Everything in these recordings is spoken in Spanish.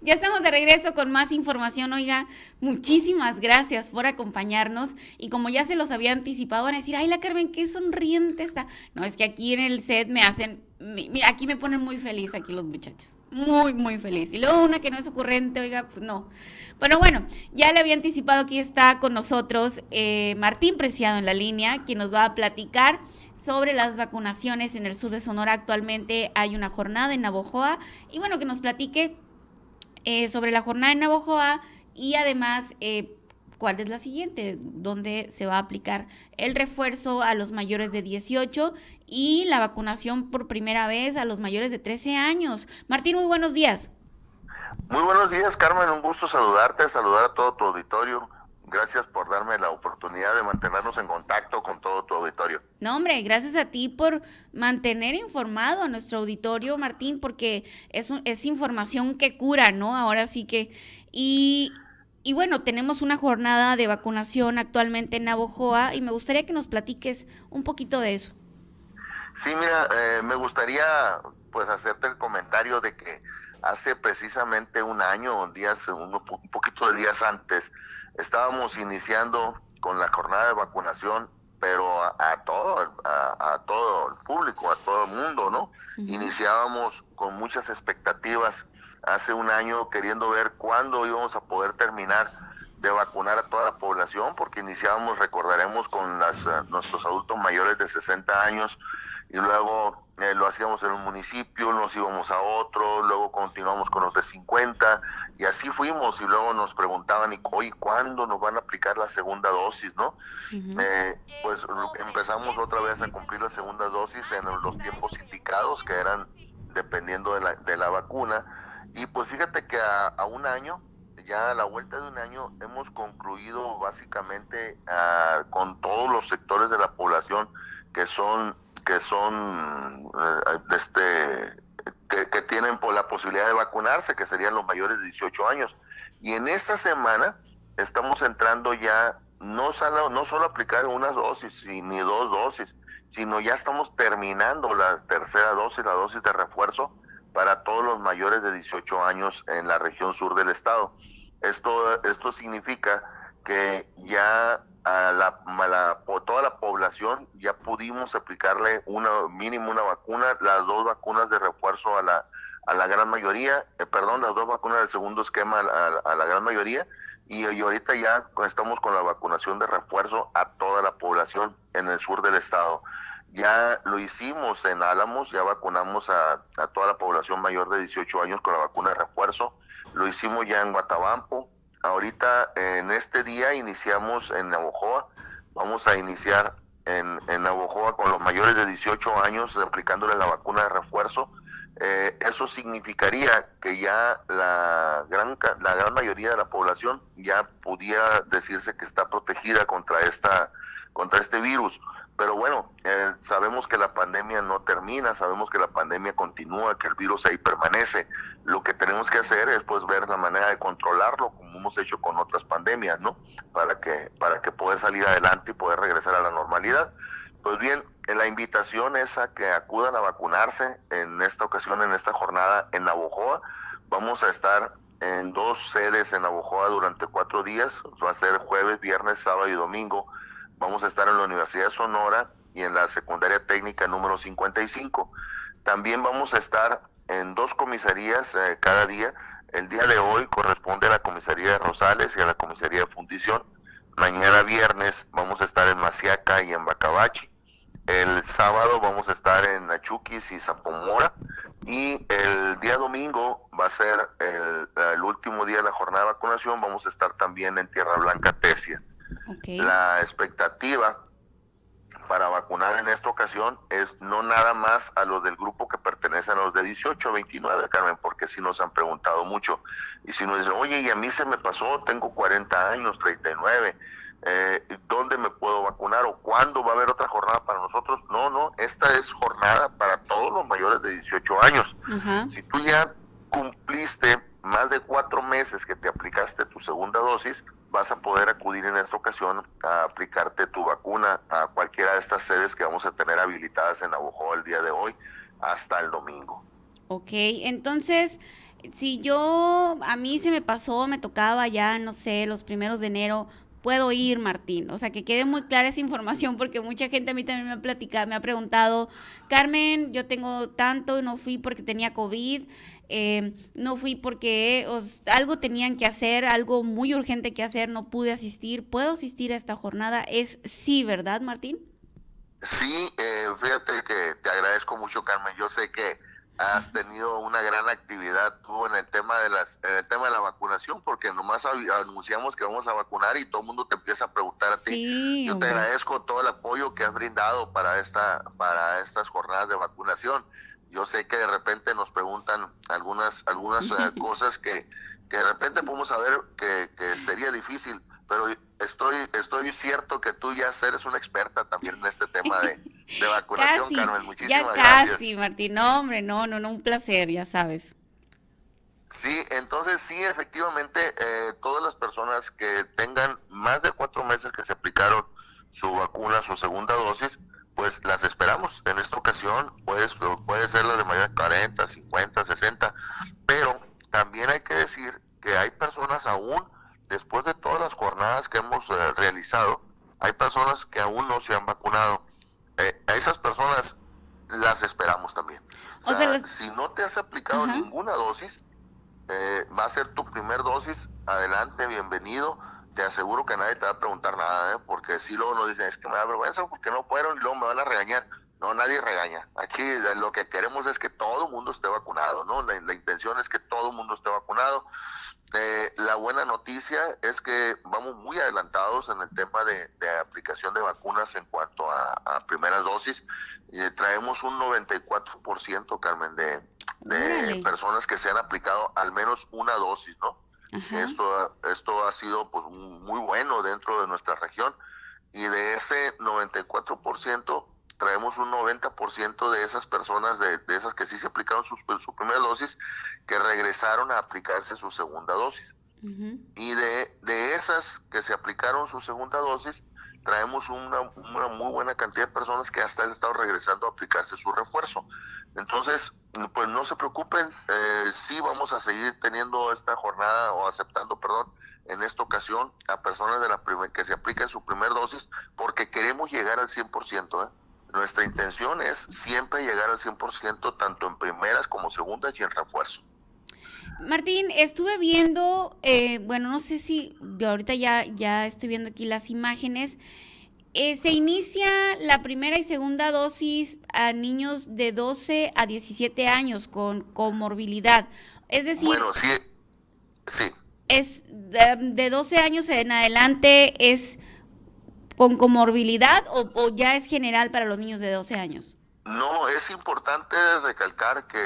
Ya estamos de regreso con más información. Oiga, muchísimas gracias por acompañarnos. Y como ya se los había anticipado, van a decir, ay, la Carmen, qué sonriente está. No, es que aquí en el set me hacen, mira, aquí me ponen muy feliz aquí los muchachos. Muy, muy feliz. Y luego una que no es ocurrente, oiga, pues no. Pero bueno, ya le había anticipado, aquí está con nosotros eh, Martín Preciado en la línea, quien nos va a platicar sobre las vacunaciones en el sur de Sonora. Actualmente hay una jornada en Navojoa y bueno, que nos platique eh, sobre la jornada en Navojoa y además eh, cuál es la siguiente, dónde se va a aplicar el refuerzo a los mayores de 18 y la vacunación por primera vez a los mayores de 13 años. Martín, muy buenos días. Muy buenos días, Carmen. Un gusto saludarte, saludar a todo tu auditorio. Gracias por darme la oportunidad de mantenernos en contacto con todo tu auditorio. No, hombre, gracias a ti por mantener informado a nuestro auditorio, Martín, porque es, es información que cura, ¿no? Ahora sí que... Y, y bueno, tenemos una jornada de vacunación actualmente en Navojoa y me gustaría que nos platiques un poquito de eso. Sí, mira, eh, me gustaría pues hacerte el comentario de que hace precisamente un año, un, día, un, un poquito de días antes, estábamos iniciando con la jornada de vacunación, pero a, todo, a, todo el público, a todo el mundo, ¿no? Iniciábamos con muchas expectativas hace un año queriendo ver cuándo íbamos a poder terminar de vacunar a toda la población, porque iniciábamos, recordaremos, con las, eh, nuestros adultos mayores de 60 años y luego eh, lo hacíamos en un municipio, nos íbamos a otro, luego continuamos con los de 50 y así fuimos y luego nos preguntaban, y hoy cuándo nos van a aplicar la segunda dosis, no? Eh, pues empezamos otra vez a cumplir la segunda dosis en los tiempos indicados que eran dependiendo de la, de la vacuna y pues fíjate que a, un año ya a la vuelta de un año hemos concluido básicamente ah, con todos los sectores de la población que son que son eh, este que, tienen por la posibilidad de vacunarse, que serían los mayores de 18 años. Y en esta semana estamos entrando ya no solo, no solo aplicar una dosis ni dos dosis, sino ya estamos terminando la tercera dosis, la dosis de refuerzo para todos los mayores de 18 años en la región sur del estado. Esto, esto significa que ya a la, toda la población ya pudimos aplicarle una mínimo una vacuna, las dos vacunas de refuerzo a la, a la gran mayoría, eh, perdón, las dos vacunas del segundo esquema a, la gran mayoría y, ahorita ya estamos con la vacunación de refuerzo a toda la población en el sur del estado. Ya lo hicimos en Álamos, ya vacunamos a, toda la población mayor de 18 años con la vacuna de refuerzo, lo hicimos ya en Guatabampo, Ahorita en este día iniciamos en Navojoa, vamos a iniciar en, en Navojoa con los mayores de 18 años aplicándole la vacuna de refuerzo. Eh, eso significaría que ya la gran, la gran mayoría de la población ya pudiera decirse que está protegida contra, esta, contra este virus. Pero bueno, eh, sabemos que la pandemia no termina, sabemos que la pandemia continúa, que el virus ahí permanece. Lo que tenemos que hacer es pues ver la manera de controlarlo, como hemos hecho con otras pandemias, ¿no? Para que, para que poder salir adelante y poder regresar a la normalidad. Pues bien, eh, la invitación es a que acudan a vacunarse en esta ocasión, en esta jornada en Navojoa. Vamos a estar en dos sedes en Navojoa durante cuatro días. Va a ser jueves, viernes, sábado y domingo Vamos a estar en la Universidad de Sonora y en la secundaria técnica número 55. También vamos a estar en dos comisarías eh, cada día. El día de hoy corresponde a la comisaría de Rosales y a la comisaría de Fundición. Mañana viernes vamos a estar en Maciaca y en Bacabachi. El sábado vamos a estar en Achuquis y Zapomora. Y el día domingo va a ser el, el, último día de la jornada de vacunación. Vamos a estar también en Tierra Blanca, Tesia. La expectativa para vacunar en esta ocasión es no nada más a los del grupo que pertenecen a los de 18 a 29, Carmen, porque si nos han preguntado mucho. Y si nos dicen, oye, y a mí se me pasó, tengo 40 años, 39, eh, ¿dónde me puedo vacunar o cuándo va a haber otra jornada para nosotros? No, no, esta es jornada para todos los mayores de 18 años. Si tú ya cumpliste más de cuatro meses que te aplicaste tu segunda dosis, vas a poder acudir en esta ocasión a aplicarte tu vacuna a cualquiera de estas sedes que vamos a tener habilitadas en Navojoa el día de hoy hasta el domingo. Ok, entonces si yo, a mí se me pasó, me tocaba ya, no sé, los primeros de enero, puedo ir, Martín. O sea, que quede muy clara esa información porque mucha gente a mí también me ha platicado, me ha preguntado, Carmen, yo tengo tanto, no fui porque tenía COVID, eh, no fui porque algo tenían que hacer, algo muy urgente que hacer, no pude asistir. ¿Puedo asistir a esta jornada? Es sí, ¿verdad, Martín? Sí, eh, fíjate que te agradezco mucho, Carmen. Yo sé que has tenido una gran actividad tú en el tema de las en el tema de la vacunación porque nomás anunciamos que vamos a vacunar y todo el mundo te empieza a preguntar a ti. Yo te agradezco todo el apoyo que has brindado para esta para estas jornadas de vacunación. Yo sé que de repente nos preguntan algunas algunas eh, cosas que, que de repente podemos saber que, que sería difícil, pero estoy, estoy cierto que tú ya eres una experta también en este tema de, vacunación, Carmen. Muchísimas ya casi, Martín. No, hombre, no, no, no, un placer, ya sabes. Sí, entonces sí, efectivamente, eh, todas las personas que tengan más de cuatro meses que se aplicaron su vacuna, su segunda dosis, pues las esperamos. En esta ocasión, pues puede ser la de mayor 40, 50, 60, pero también hay que decir que hay personas aún después de todas las jornadas que hemos eh, realizado, hay personas que aún no se han vacunado. Eh, a esas personas las esperamos también. O, sea, si no te has aplicado ninguna dosis, eh, va a ser tu primer dosis, adelante, bienvenido. Te aseguro que nadie te va a preguntar nada, porque si luego nos dicen, es que me da vergüenza porque no fueron y luego me van a regañar. No, nadie regaña. Aquí lo que queremos es que todo el mundo esté vacunado, ¿no? La, la intención es que todo el mundo esté vacunado. Eh, la buena noticia es que vamos muy adelantados en el tema de, aplicación de vacunas en cuanto a, primeras dosis. Eh, traemos un 94%, Carmen, de, de personas que se han aplicado al menos una dosis, ¿no? Esto, esto ha sido pues muy bueno dentro de nuestra región y de ese 94% traemos un 90% de esas personas, de, esas que sí se aplicaron su, su primera dosis, que regresaron a aplicarse su segunda dosis. Y de, de esas que se aplicaron su segunda dosis, traemos una, una, muy buena cantidad de personas que hasta han estado regresando a aplicarse su refuerzo. Entonces, pues no se preocupen, eh, sí vamos a seguir teniendo esta jornada o aceptando, perdón, en esta ocasión a personas de la que se apliquen su primera dosis porque queremos llegar al 100%. ¿eh? Nuestra intención es siempre llegar al 100%, tanto en primeras como segundas y en refuerzo. Martín, estuve viendo, eh, bueno, no sé si ahorita ya, ya estoy viendo aquí las imágenes. Eh, se inicia la primera y segunda dosis a niños de 12 a 17 años con comorbilidad. Es decir, bueno, sí, sí. Es de, de 12 años en adelante es con comorbilidad o, ya es general para los niños de 12 años? No, es importante recalcar que,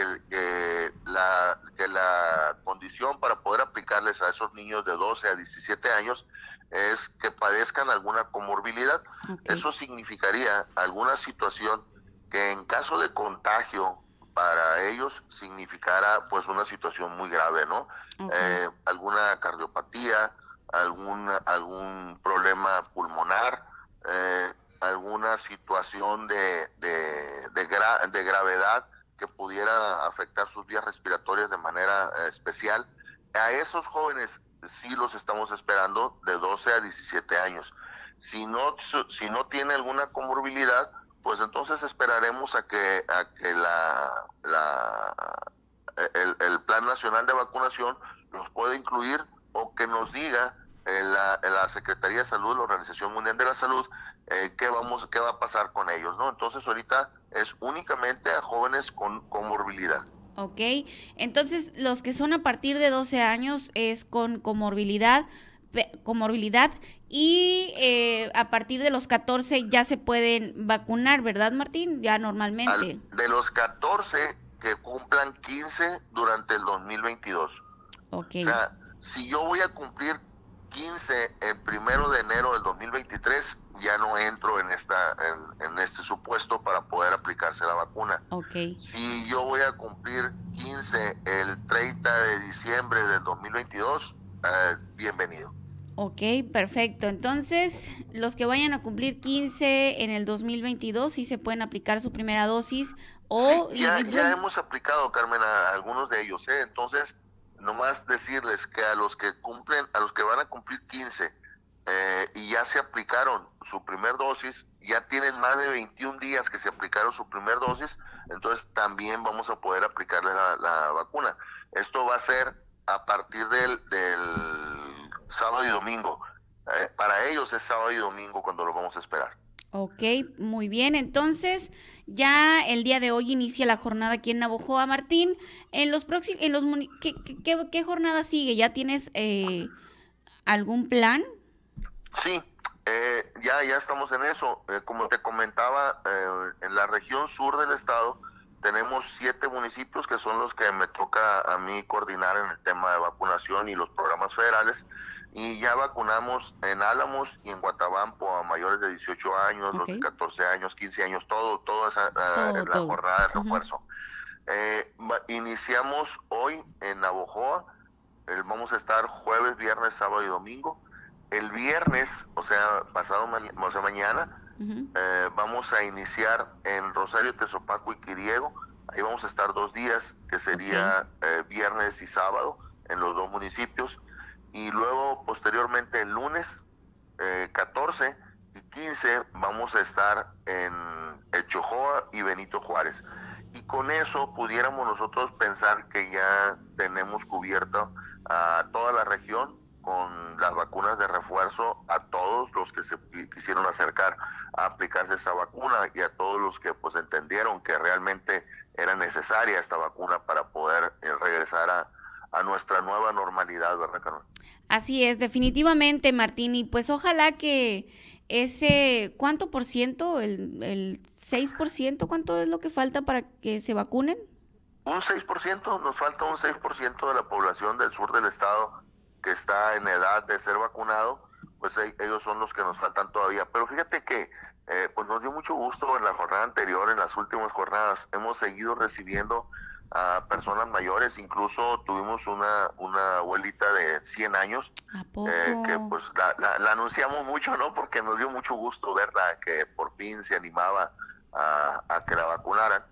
la, que la condición para poder aplicarles a esos niños de 12 a 17 años es que padezcan alguna comorbilidad. Eso significaría alguna situación que en caso de contagio para ellos significara pues una situación muy grave, ¿no? Eh, alguna cardiopatía, algún, algún problema pulmonar, eh, alguna situación de, de, de, gravedad que pudiera afectar sus vías respiratorias de manera eh, especial. A esos jóvenes sí los estamos esperando de 12 a 17 años. Si no, si no tiene alguna comorbilidad, pues entonces esperaremos a que, a que la, la, el, el Plan Nacional de Vacunación los pueda incluir o que nos diga en la, la, Secretaría de Salud, la Organización Mundial de la Salud, eh, qué, vamos, qué va a pasar con ellos, ¿no? Entonces ahorita es únicamente a jóvenes con comorbilidad. Ok, entonces los que son a partir de 12 años es con comorbilidad, comorbilidad y eh, a partir de los 14 ya se pueden vacunar, ¿verdad Martín? Ya normalmente. de los 14 que cumplan 15 durante el 2022. Ok. O sea, si yo voy a cumplir 15, el primero de enero del 2023, ya no entro en esta en, este supuesto para poder aplicarse la vacuna. Okay. Si yo voy a cumplir 15 el 30 de diciembre del 2022, eh, bienvenido. Ok, perfecto. Entonces, los que vayan a cumplir 15 en el 2022 sí se pueden aplicar su primera dosis o... ya, ya hemos aplicado, Carmen, a algunos de ellos. ¿eh? Entonces, nomás decirles que a los que cumplen, a los que van a cumplir 15 eh, y ya se aplicaron su primer dosis, ya tienen más de 21 días que se aplicaron su primer dosis, entonces también vamos a poder aplicarle la, vacuna. Esto va a ser a partir del, del sábado y domingo. Eh, para ellos es sábado y domingo cuando lo vamos a esperar. Ok, muy bien. Entonces, ya el día de hoy inicia la jornada aquí en Navojoa, Martín. En los próximos, en los ¿qué, qué, jornada sigue? ¿Ya tienes eh, algún plan? Sí, eh, ya, ya estamos en eso. Eh, como te comentaba, en la región sur del estado tenemos siete municipios que son los que me toca a mí coordinar en el tema de vacunación y los programas federales y ya vacunamos en Álamos y en Guatabampo a mayores de 18 años, los de 14 años, 15 años, todo, toda esa, la jornada de refuerzo. Eh, iniciamos hoy en Navojoa, vamos a estar jueves, viernes, sábado y domingo. El viernes, o sea, pasado o sea, mañana, eh, vamos a iniciar en Rosario, Tezopaco y Quiriego. Ahí vamos a estar dos días, que sería eh, viernes y sábado, en los dos municipios y luego posteriormente el lunes 14 eh, y 15 vamos a estar en El Chojoa y Benito Juárez. Y con eso pudiéramos nosotros pensar que ya tenemos cubierta a toda la región con las vacunas de refuerzo a todos los que se quisieron acercar a aplicarse esa vacuna y a todos los que pues entendieron que realmente era necesaria esta vacuna para poder eh, regresar a, a nuestra nueva normalidad, ¿verdad, Carmen? Así es, definitivamente, Martín. Y pues ojalá que ese, ¿cuánto por ciento? ¿El, el 6%? ¿Cuánto es lo que falta para que se vacunen? Un 6%, nos falta un 6% de la población del sur del estado que está en edad de ser vacunado, pues ellos son los que nos faltan todavía. Pero fíjate que eh, pues nos dio mucho gusto en la jornada anterior, en las últimas jornadas, hemos seguido recibiendo a personas mayores, incluso tuvimos una, una abuelita de 100 años eh, que pues la, anunciamos mucho, ¿no? Porque nos dio mucho gusto verla, que por fin se animaba a, que la vacunaran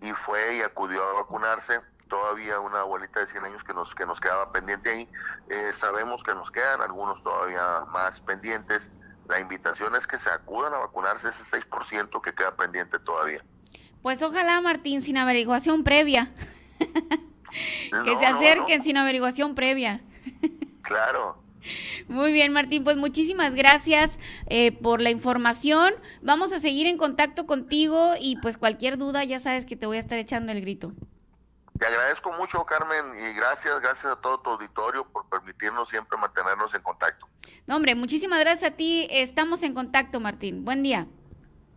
y, fue y acudió a vacunarse. Todavía una abuelita de 100 años que nos, que nos quedaba pendiente ahí. Eh, sabemos que nos quedan algunos todavía más pendientes. La invitación es que se acudan a vacunarse ese 6% que queda pendiente todavía. Pues ojalá, Martín, sin averiguación previa. que se acerquen sin averiguación previa. claro. Muy bien, Martín, pues muchísimas gracias eh, por la información. Vamos a seguir en contacto contigo y pues cualquier duda ya sabes que te voy a estar echando el grito. Te agradezco mucho, Carmen, y gracias, gracias a todo tu auditorio por permitirnos siempre mantenernos en contacto. No, hombre, muchísimas gracias a ti. Estamos en contacto, Martín. Buen día.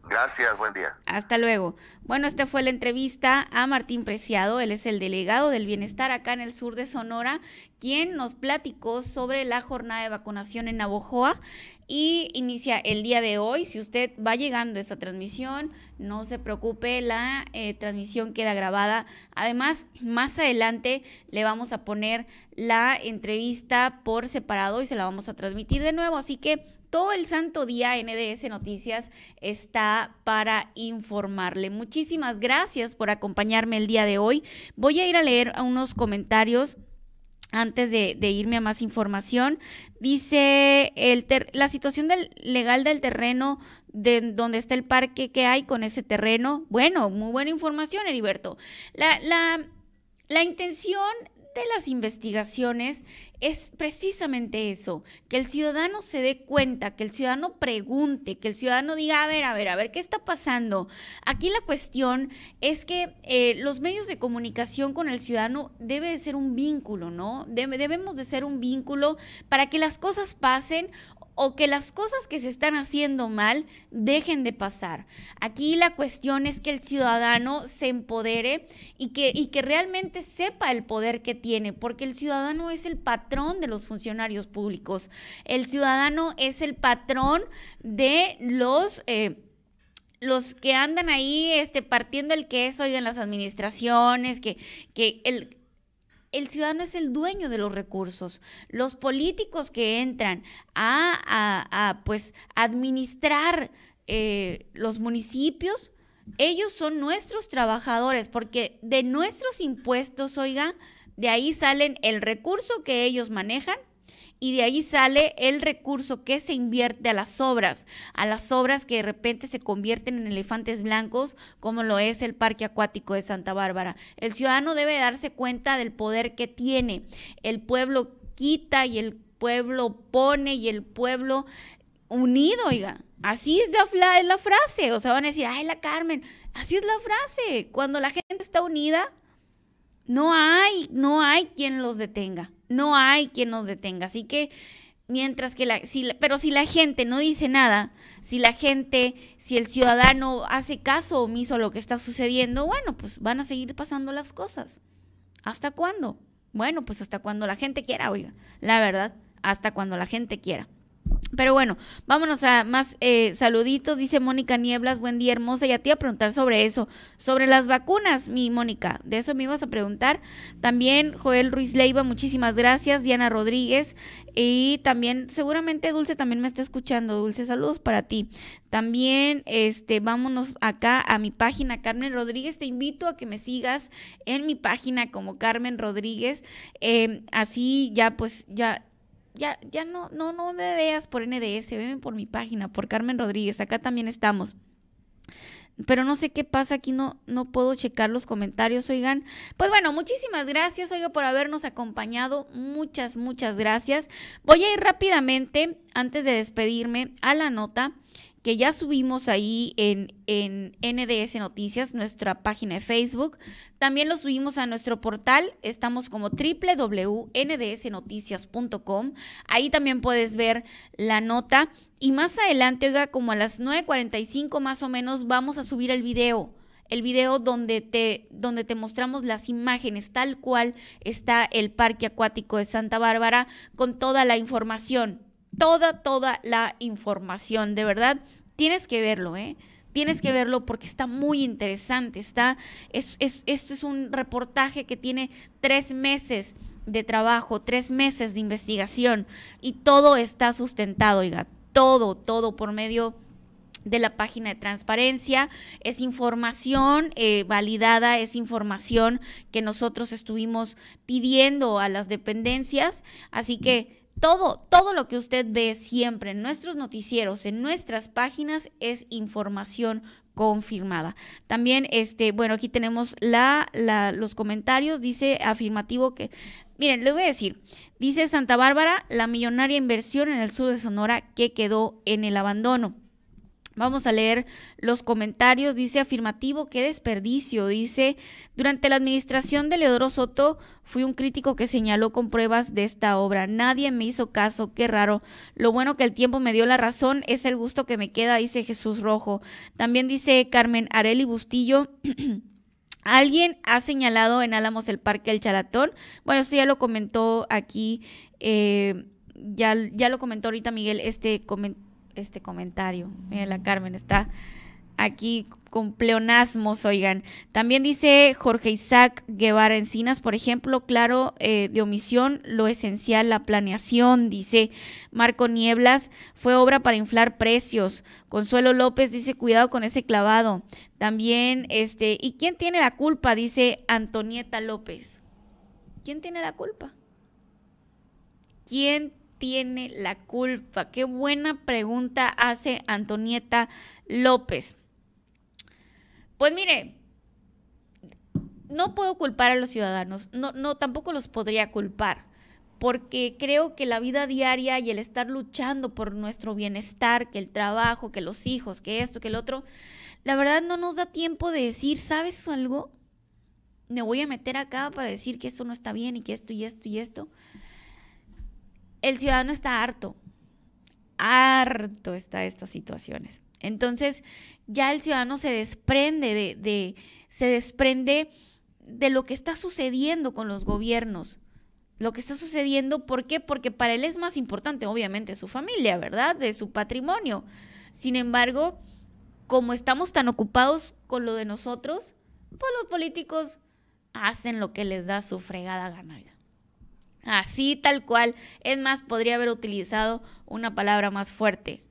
Gracias, buen día. Hasta luego. Bueno, esta fue la entrevista a Martín Preciado, él es el delegado del bienestar acá en el sur de Sonora, quien nos platicó sobre la jornada de vacunación en Navojoa y inicia el día de hoy. Si usted va llegando a esta transmisión, no se preocupe, la eh, transmisión queda grabada. Además, más adelante le vamos a poner la entrevista por separado y se la vamos a transmitir de nuevo, así que todo el santo día NDS Noticias está para informarle. Muchísimas gracias por acompañarme el día de hoy. Voy a ir a leer unos comentarios. Antes de, irme a más información, dice la situación legal del terreno de donde está el parque que hay con ese terreno. Bueno, muy buena información, Heriberto. La, la, la intención de las investigaciones es precisamente eso, que el ciudadano se dé cuenta, que el ciudadano pregunte, que el ciudadano diga, a ver, a ver, a ver, ¿qué está pasando? Aquí la cuestión es que eh, los medios de comunicación con el ciudadano debe de ser un vínculo, ¿no? debemos de ser un vínculo para que las cosas pasen o que las cosas que se están haciendo mal dejen de pasar. Aquí la cuestión es que el ciudadano se empodere y que, y que realmente sepa el poder que tiene, porque el ciudadano es el patrón de los funcionarios públicos. El ciudadano es el patrón de los... Eh, los que andan ahí este, partiendo el queso en las administraciones, que, que el, el ciudadano es el dueño de los recursos. Los políticos que entran a, pues, administrar eh, los municipios, ellos son nuestros trabajadores, porque de nuestros impuestos, oiga, De ahí salen el recurso que ellos manejan y de ahí sale el recurso que se invierte a las obras, a las obras que de repente se convierten en elefantes blancos, como lo es el Parque Acuático de Santa Bárbara. El ciudadano debe darse cuenta del poder que tiene. El pueblo quita y el pueblo pone y el pueblo unido, oiga. Así es la, frase. O sea, van a decir, ay, la Carmen. Así es la frase. Cuando la gente está unida, no hay, no hay quien los detenga. No hay quien nos detenga. Así que mientras que la, si, pero si la gente no dice nada, si la gente, si el ciudadano hace caso omiso a lo que está sucediendo, bueno, pues van a seguir pasando las cosas. ¿Hasta cuándo? Bueno, pues hasta cuando la gente quiera, oiga, la verdad, hasta cuando la gente quiera. Pero bueno, vámonos a más eh, saluditos. Dice Mónica Nieblas, buen día hermosa. Ya te iba a preguntar sobre eso, sobre las vacunas, mi Mónica. De eso me ibas a preguntar. También Joel Ruiz Leiva, muchísimas gracias. Diana Rodríguez. Y también, seguramente Dulce también me está escuchando. Dulce, saludos para ti. También, este, vámonos acá a mi página, Carmen Rodríguez. Te invito a que me sigas en mi página como Carmen Rodríguez. Eh, así ya, pues, ya ya, ya no, no, no me veas por NDS, veme por mi página, por Carmen Rodríguez, acá también estamos. Pero no sé qué pasa, aquí no, no puedo checar los comentarios, oigan. Pues bueno, muchísimas gracias, oiga, por habernos acompañado. Muchas, muchas gracias. Voy a ir rápidamente, antes de despedirme, a la nota que ya subimos ahí en, en, NDS Noticias, nuestra página de Facebook. También lo subimos a nuestro portal, estamos como www.ndsnoticias.com. Ahí también puedes ver la nota. Y más adelante, oiga, como a las 9.45 más o menos, vamos a subir el video el video donde te, donde te mostramos las imágenes tal cual está el parque acuático de Santa Bárbara con toda la información toda, toda la información. De verdad, tienes que verlo, ¿eh? Tienes que verlo porque está muy interesante. Está, es, es, este es un reportaje que tiene tres meses de trabajo, tres meses de investigación y todo está sustentado, oiga, todo, todo por medio de la página de transparencia. Es información eh, validada, es información que nosotros estuvimos pidiendo a las dependencias. Así que todo, todo lo que usted ve siempre en nuestros noticieros, en nuestras páginas, es información confirmada. También, este, bueno, aquí tenemos la, los comentarios. Dice afirmativo que, miren, le voy a decir, dice Santa Bárbara, la millonaria inversión en el sur de Sonora que quedó en el abandono. Vamos a leer los comentarios. Dice afirmativo, qué desperdicio. Dice, durante la administración de Leodoro Soto fui un crítico que señaló con pruebas de esta obra. Nadie me hizo caso, qué raro. Lo bueno que el tiempo me dio la razón es el gusto que me queda, dice Jesús Rojo. También dice Carmen Areli Bustillo. Alguien ha señalado en Álamos el Parque El Chalatón. Bueno, esto ya lo comentó aquí, eh, ya, ya lo comentó ahorita Miguel, este comentario este comentario. Miren, la Carmen está aquí con pleonasmos, oigan. También dice Jorge Isaac Guevara Encinas, por ejemplo, claro, eh, de omisión, lo esencial, la planeación, dice Marco Nieblas, fue obra para inflar precios. Consuelo López dice, cuidado con ese clavado. También, este, ¿y quién tiene la culpa? Dice Antonieta López. ¿Quién tiene la culpa? ¿Quién tiene la culpa? Qué buena pregunta hace Antonieta López. Pues mire, no puedo culpar a los ciudadanos, no, no, tampoco los podría culpar, porque creo que la vida diaria y el estar luchando por nuestro bienestar, que el trabajo, que los hijos, que esto, que el otro, la verdad no nos da tiempo de decir, ¿sabes algo? Me voy a meter acá para decir que esto no está bien y que esto y esto y esto el ciudadano está harto, harto está de estas situaciones. Entonces, ya el ciudadano se desprende de, se desprende de lo que está sucediendo con los gobiernos. Lo que está sucediendo, ¿por qué? Porque para él es más importante, obviamente, su familia, ¿verdad? De su patrimonio. Sin embargo, como estamos tan ocupados con lo de nosotros, pues los políticos hacen lo que les da su fregada gana. Así tal cual. Es más, podría haber utilizado una palabra más fuerte.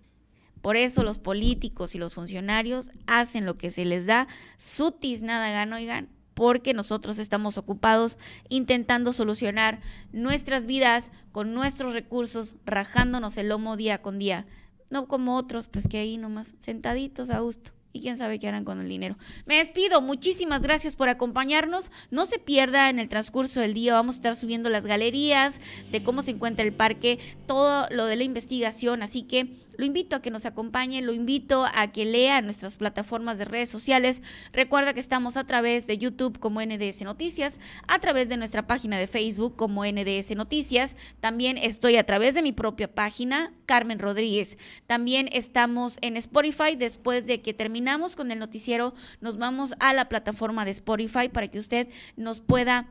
Por eso los políticos y los funcionarios hacen lo que se les da su tiznada gana, oigan, porque nosotros estamos ocupados intentando solucionar nuestras vidas con nuestros recursos, rajándonos el lomo día con día. No como otros, pues que ahí nomás sentaditos a gusto y quién sabe qué harán con el dinero. Me despido, muchísimas gracias por acompañarnos. No se pierda en el transcurso del día, vamos a estar subiendo las galerías de cómo se encuentra el parque, todo lo de la investigación, así que lo invito a que nos acompañe, lo invito a que lea nuestras plataformas de redes sociales. Recuerda que estamos a través de YouTube como NDS Noticias, a través de nuestra página de Facebook como NDS Noticias. También estoy a través de mi propia página, Carmen Rodríguez. También estamos en Spotify. Después de que terminamos con el noticiero, nos vamos a la plataforma de Spotify para que usted nos pueda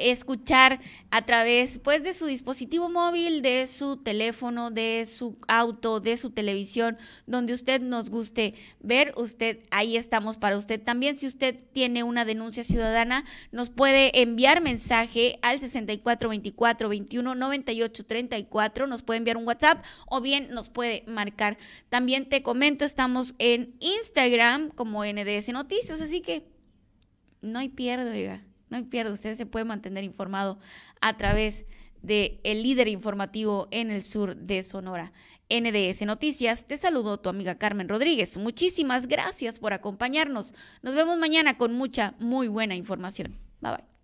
escuchar a través pues de su dispositivo móvil, de su teléfono, de su auto, de su televisión, donde usted nos guste ver, usted ahí estamos para usted. También si usted tiene una denuncia ciudadana, nos puede enviar mensaje al 6424 21 98 34, nos puede enviar un WhatsApp o bien nos puede marcar. También te comento, estamos en Instagram como NDS Noticias, así que no hay pierde, oiga no pierda, usted se puede mantener informado a través de el líder informativo en el sur de Sonora. NDS Noticias, te saludo tu amiga Carmen Rodríguez. Muchísimas gracias por acompañarnos. Nos vemos mañana con mucha, muy buena información. Bye bye.